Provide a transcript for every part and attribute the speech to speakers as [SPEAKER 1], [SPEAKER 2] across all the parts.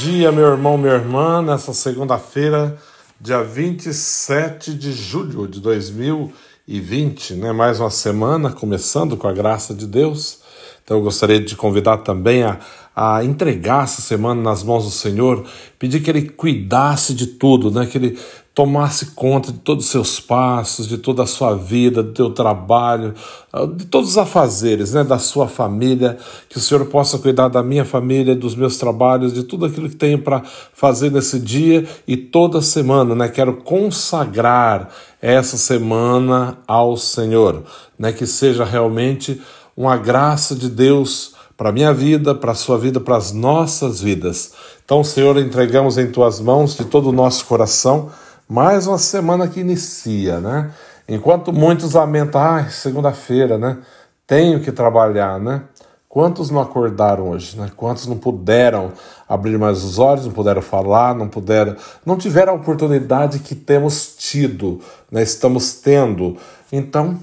[SPEAKER 1] dia, meu irmão, minha irmã, nessa segunda-feira, dia 27 de julho de 2020, né? Mais uma semana começando com a graça de Deus. Então eu gostaria de convidar também a, a entregar essa semana nas mãos do Senhor, pedir que Ele cuidasse de tudo, né? Que Ele tomasse conta de todos os seus passos, de toda a sua vida, do teu trabalho, ah, de todos os afazeres, né, da sua família, que o Senhor possa cuidar da minha família, dos meus trabalhos, de tudo aquilo que tenho para fazer nesse dia e toda semana, né? Quero consagrar essa semana ao Senhor, né? Que seja realmente uma graça de Deus para a minha vida, para a sua vida, para as nossas vidas. Então, Senhor, entregamos em tuas mãos de todo o nosso coração mais uma semana que inicia, né? Enquanto muitos lamentam, ah, segunda-feira, né? Tenho que trabalhar, né? Quantos não acordaram hoje, né? Quantos não puderam abrir mais os olhos, não puderam falar, não puderam, não tiveram a oportunidade que temos tido, né? Estamos tendo. Então,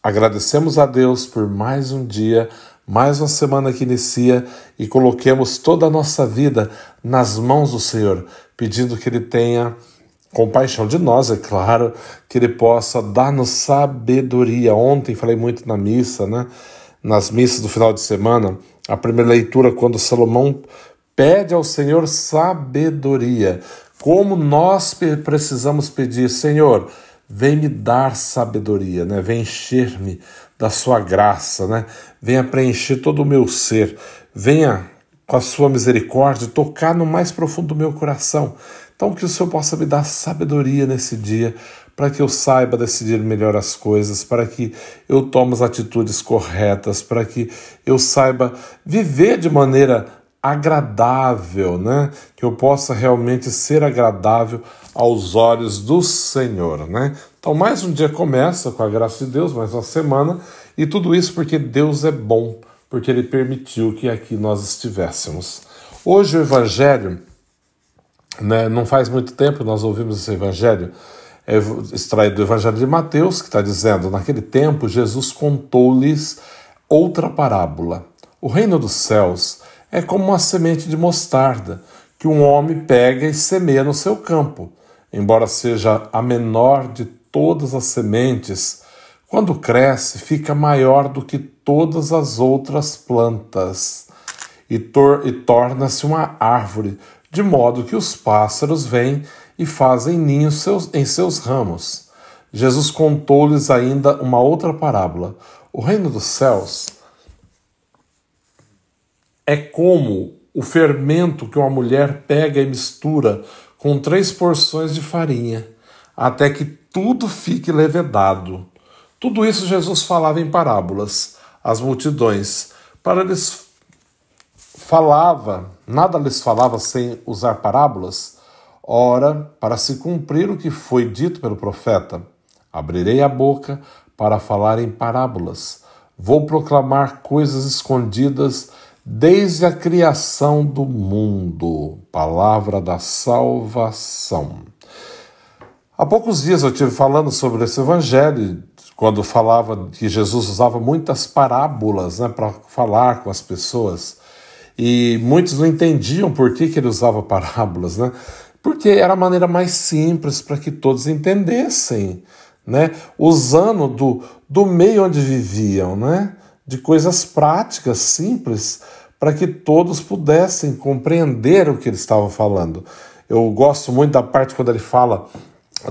[SPEAKER 1] agradecemos a Deus por mais um dia, mais uma semana que inicia e coloquemos toda a nossa vida nas mãos do Senhor, pedindo que Ele tenha compaixão de nós, é claro, que Ele possa dar-nos sabedoria. Ontem falei muito na missa, né? Nas missas do final de semana, a primeira leitura, quando Salomão pede ao Senhor sabedoria. Como nós precisamos pedir, Senhor, vem me dar sabedoria, né? Vem encher-me da sua graça, né? Venha preencher todo o meu ser. Venha com a sua misericórdia tocar no mais profundo do meu coração. Então que o Senhor possa me dar sabedoria nesse dia, para que eu saiba decidir melhor as coisas, para que eu tome as atitudes corretas, para que eu saiba viver de maneira agradável, né? Que eu possa realmente ser agradável aos olhos do Senhor, né? Então, mais um dia começa com a graça de Deus, mais uma semana, e tudo isso porque Deus é bom, porque Ele permitiu que aqui nós estivéssemos. Hoje o Evangelho, né, não faz muito tempo nós ouvimos esse Evangelho, é extraído do Evangelho de Mateus, que está dizendo: naquele tempo Jesus contou-lhes outra parábola. O reino dos céus é como uma semente de mostarda que um homem pega e semeia no seu campo. Embora seja a menor de todas as sementes, quando cresce, fica maior do que todas as outras plantas e, tor e torna-se uma árvore, de modo que os pássaros vêm e fazem ninhos seus, em seus ramos. Jesus contou-lhes ainda uma outra parábola. O reino dos céus é como o fermento que uma mulher pega e mistura com três porções de farinha, até que tudo fique levedado. Tudo isso Jesus falava em parábolas às multidões. Para eles falava, nada lhes falava sem usar parábolas. Ora, para se cumprir o que foi dito pelo profeta, abrirei a boca para falar em parábolas. Vou proclamar coisas escondidas desde a criação do mundo. Palavra da salvação. Há poucos dias eu estive falando sobre esse evangelho, quando falava que Jesus usava muitas parábolas né, para falar com as pessoas. E muitos não entendiam por que, que ele usava parábolas, né? Porque era a maneira mais simples para que todos entendessem, né? Usando do, do meio onde viviam, né? De coisas práticas, simples, para que todos pudessem compreender o que ele estava falando. Eu gosto muito da parte quando ele fala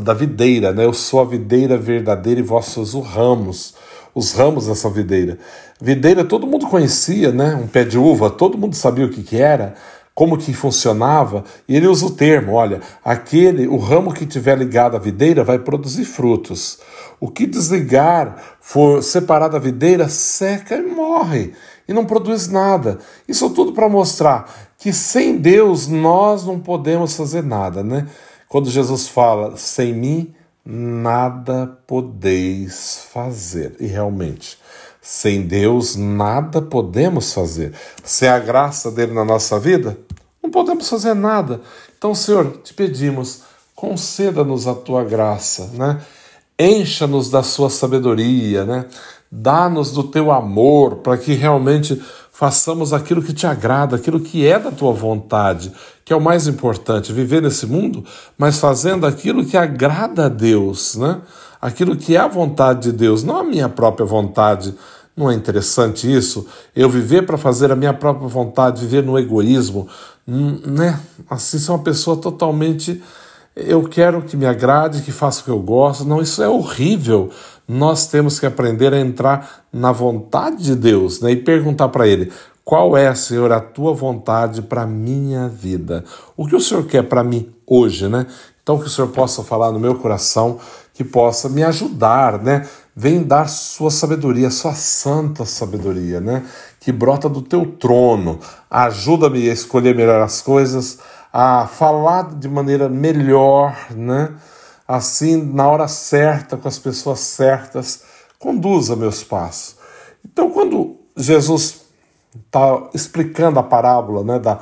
[SPEAKER 1] da videira, né? Eu sou a videira verdadeira e vós sois os ramos, os ramos dessa videira. Videira todo mundo conhecia, né? Um pé de uva, todo mundo sabia o que, que era, como que funcionava, e ele usa o termo, olha, aquele, o ramo que tiver ligado à videira vai produzir frutos. O que desligar, for separado da videira, seca e morre, e não produz nada. Isso tudo para mostrar que sem Deus nós não podemos fazer nada, né? Quando Jesus fala, sem mim nada podeis fazer. E realmente, sem Deus nada podemos fazer. Sem a graça dele na nossa vida, não podemos fazer nada. Então, Senhor, te pedimos, conceda-nos a tua graça, né? Encha-nos da sua sabedoria, né? Dá-nos do teu amor para que realmente façamos aquilo que te agrada, aquilo que é da tua vontade, que é o mais importante, viver nesse mundo, mas fazendo aquilo que agrada a Deus, né? Aquilo que é a vontade de Deus, não a minha própria vontade. Não é interessante isso? Eu viver para fazer a minha própria vontade, viver no egoísmo, hum, né? Assim, ser uma pessoa totalmente eu quero que me agrade, que faça o que eu gosto. Não, isso é horrível. Nós temos que aprender a entrar na vontade de Deus né? e perguntar para Ele: qual é, Senhor, a tua vontade para a minha vida? O que o Senhor quer para mim hoje, né? Então, que o Senhor possa falar no meu coração, que possa me ajudar, né? Vem dar sua sabedoria, sua santa sabedoria, né? Que brota do teu trono. Ajuda-me a escolher melhor as coisas a falar de maneira melhor, né? Assim, na hora certa, com as pessoas certas, conduza meus passos. Então, quando Jesus está explicando a parábola, né, da,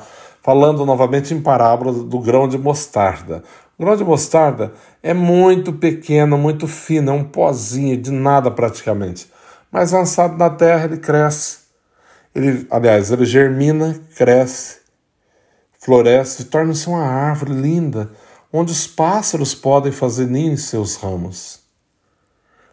[SPEAKER 1] falando novamente em parábola do grão de mostarda. O grão de mostarda é muito pequeno, muito fino, é um pozinho de nada praticamente. Mas lançado na terra, ele cresce. Ele, aliás, ele germina, cresce floresce torna-se uma árvore linda, onde os pássaros podem fazer ninho em seus ramos.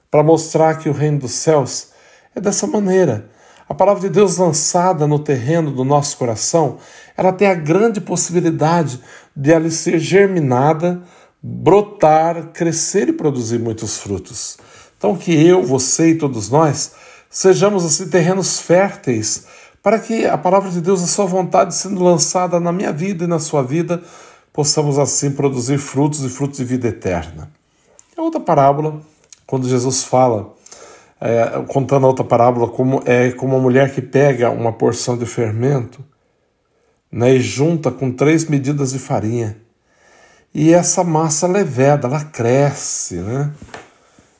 [SPEAKER 1] Para mostrar que o reino dos céus é dessa maneira. A palavra de Deus lançada no terreno do nosso coração, ela tem a grande possibilidade de ali ser germinada, brotar, crescer e produzir muitos frutos. Então que eu, você e todos nós sejamos assim terrenos férteis para que a palavra de Deus, a sua vontade sendo lançada na minha vida e na sua vida, possamos assim produzir frutos e frutos de vida eterna. É outra parábola, quando Jesus fala, é, contando outra parábola, como é como uma mulher que pega uma porção de fermento né, e junta com três medidas de farinha. E essa massa leveda, ela cresce, né?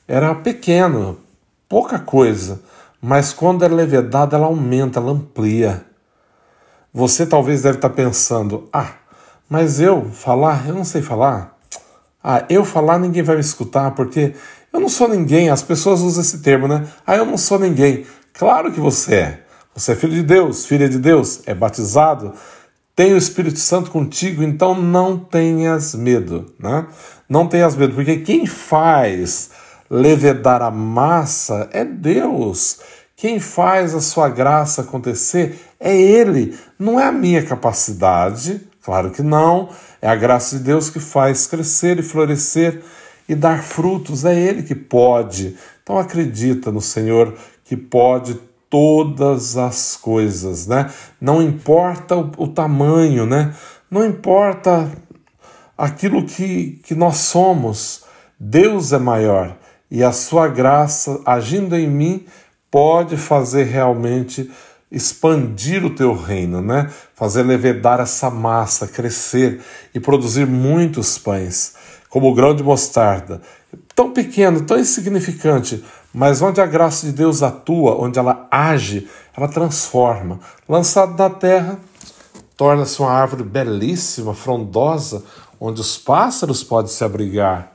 [SPEAKER 1] Era pequeno, pouca coisa, mas quando é levedada, ela aumenta, ela amplia. Você talvez deve estar pensando: ah, mas eu falar, eu não sei falar. Ah, eu falar ninguém vai me escutar, porque eu não sou ninguém. As pessoas usam esse termo, né? Ah, eu não sou ninguém. Claro que você é. Você é filho de Deus, filha de Deus, é batizado, tem o Espírito Santo contigo, então não tenhas medo, né? Não tenhas medo, porque quem faz levedar a massa é Deus. Quem faz a sua graça acontecer é Ele, não é a minha capacidade, claro que não, é a graça de Deus que faz crescer e florescer e dar frutos, é Ele que pode. Então acredita no Senhor que pode todas as coisas, né? Não importa o, o tamanho, né? Não importa aquilo que, que nós somos, Deus é maior e a sua graça agindo em mim pode fazer realmente expandir o teu reino, né? Fazer levedar essa massa, crescer e produzir muitos pães, como o grão de mostarda, tão pequeno, tão insignificante, mas onde a graça de Deus atua, onde ela age, ela transforma. Lançado na terra, torna-se uma árvore belíssima, frondosa, onde os pássaros podem se abrigar,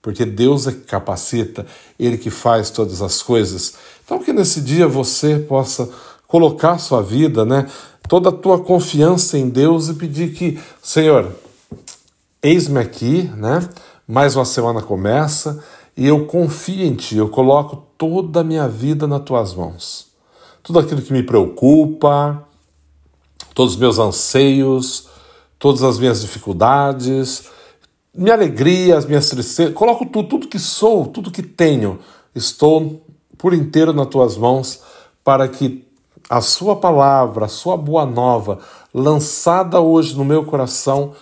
[SPEAKER 1] porque Deus é que capacita, Ele que faz todas as coisas. Então, que nesse dia você possa colocar sua vida, né, toda a tua confiança em Deus e pedir que, Senhor, eis-me aqui, né? Mais uma semana começa e eu confio em Ti, eu coloco toda a minha vida nas Tuas mãos. Tudo aquilo que me preocupa, todos os meus anseios, todas as minhas dificuldades, minha alegria, as minhas tristezas, coloco tudo, tudo que sou, tudo que tenho, estou por inteiro nas tuas mãos para que a sua palavra, a sua boa nova, lançada hoje no meu coração,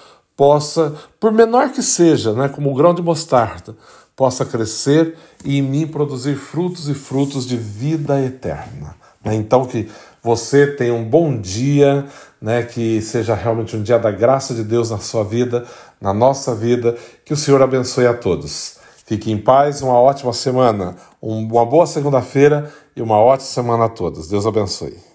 [SPEAKER 1] possa, por menor que seja, né, como o grão de mostarda, possa crescer e em mim produzir frutos e frutos de vida eterna. Né? Então que você tenha um bom dia, né, que seja realmente um dia da graça de Deus na sua vida, na nossa vida, que o Senhor abençoe a todos. Fique em paz, uma ótima semana, uma boa segunda-feira e uma ótima semana a todos. Deus abençoe.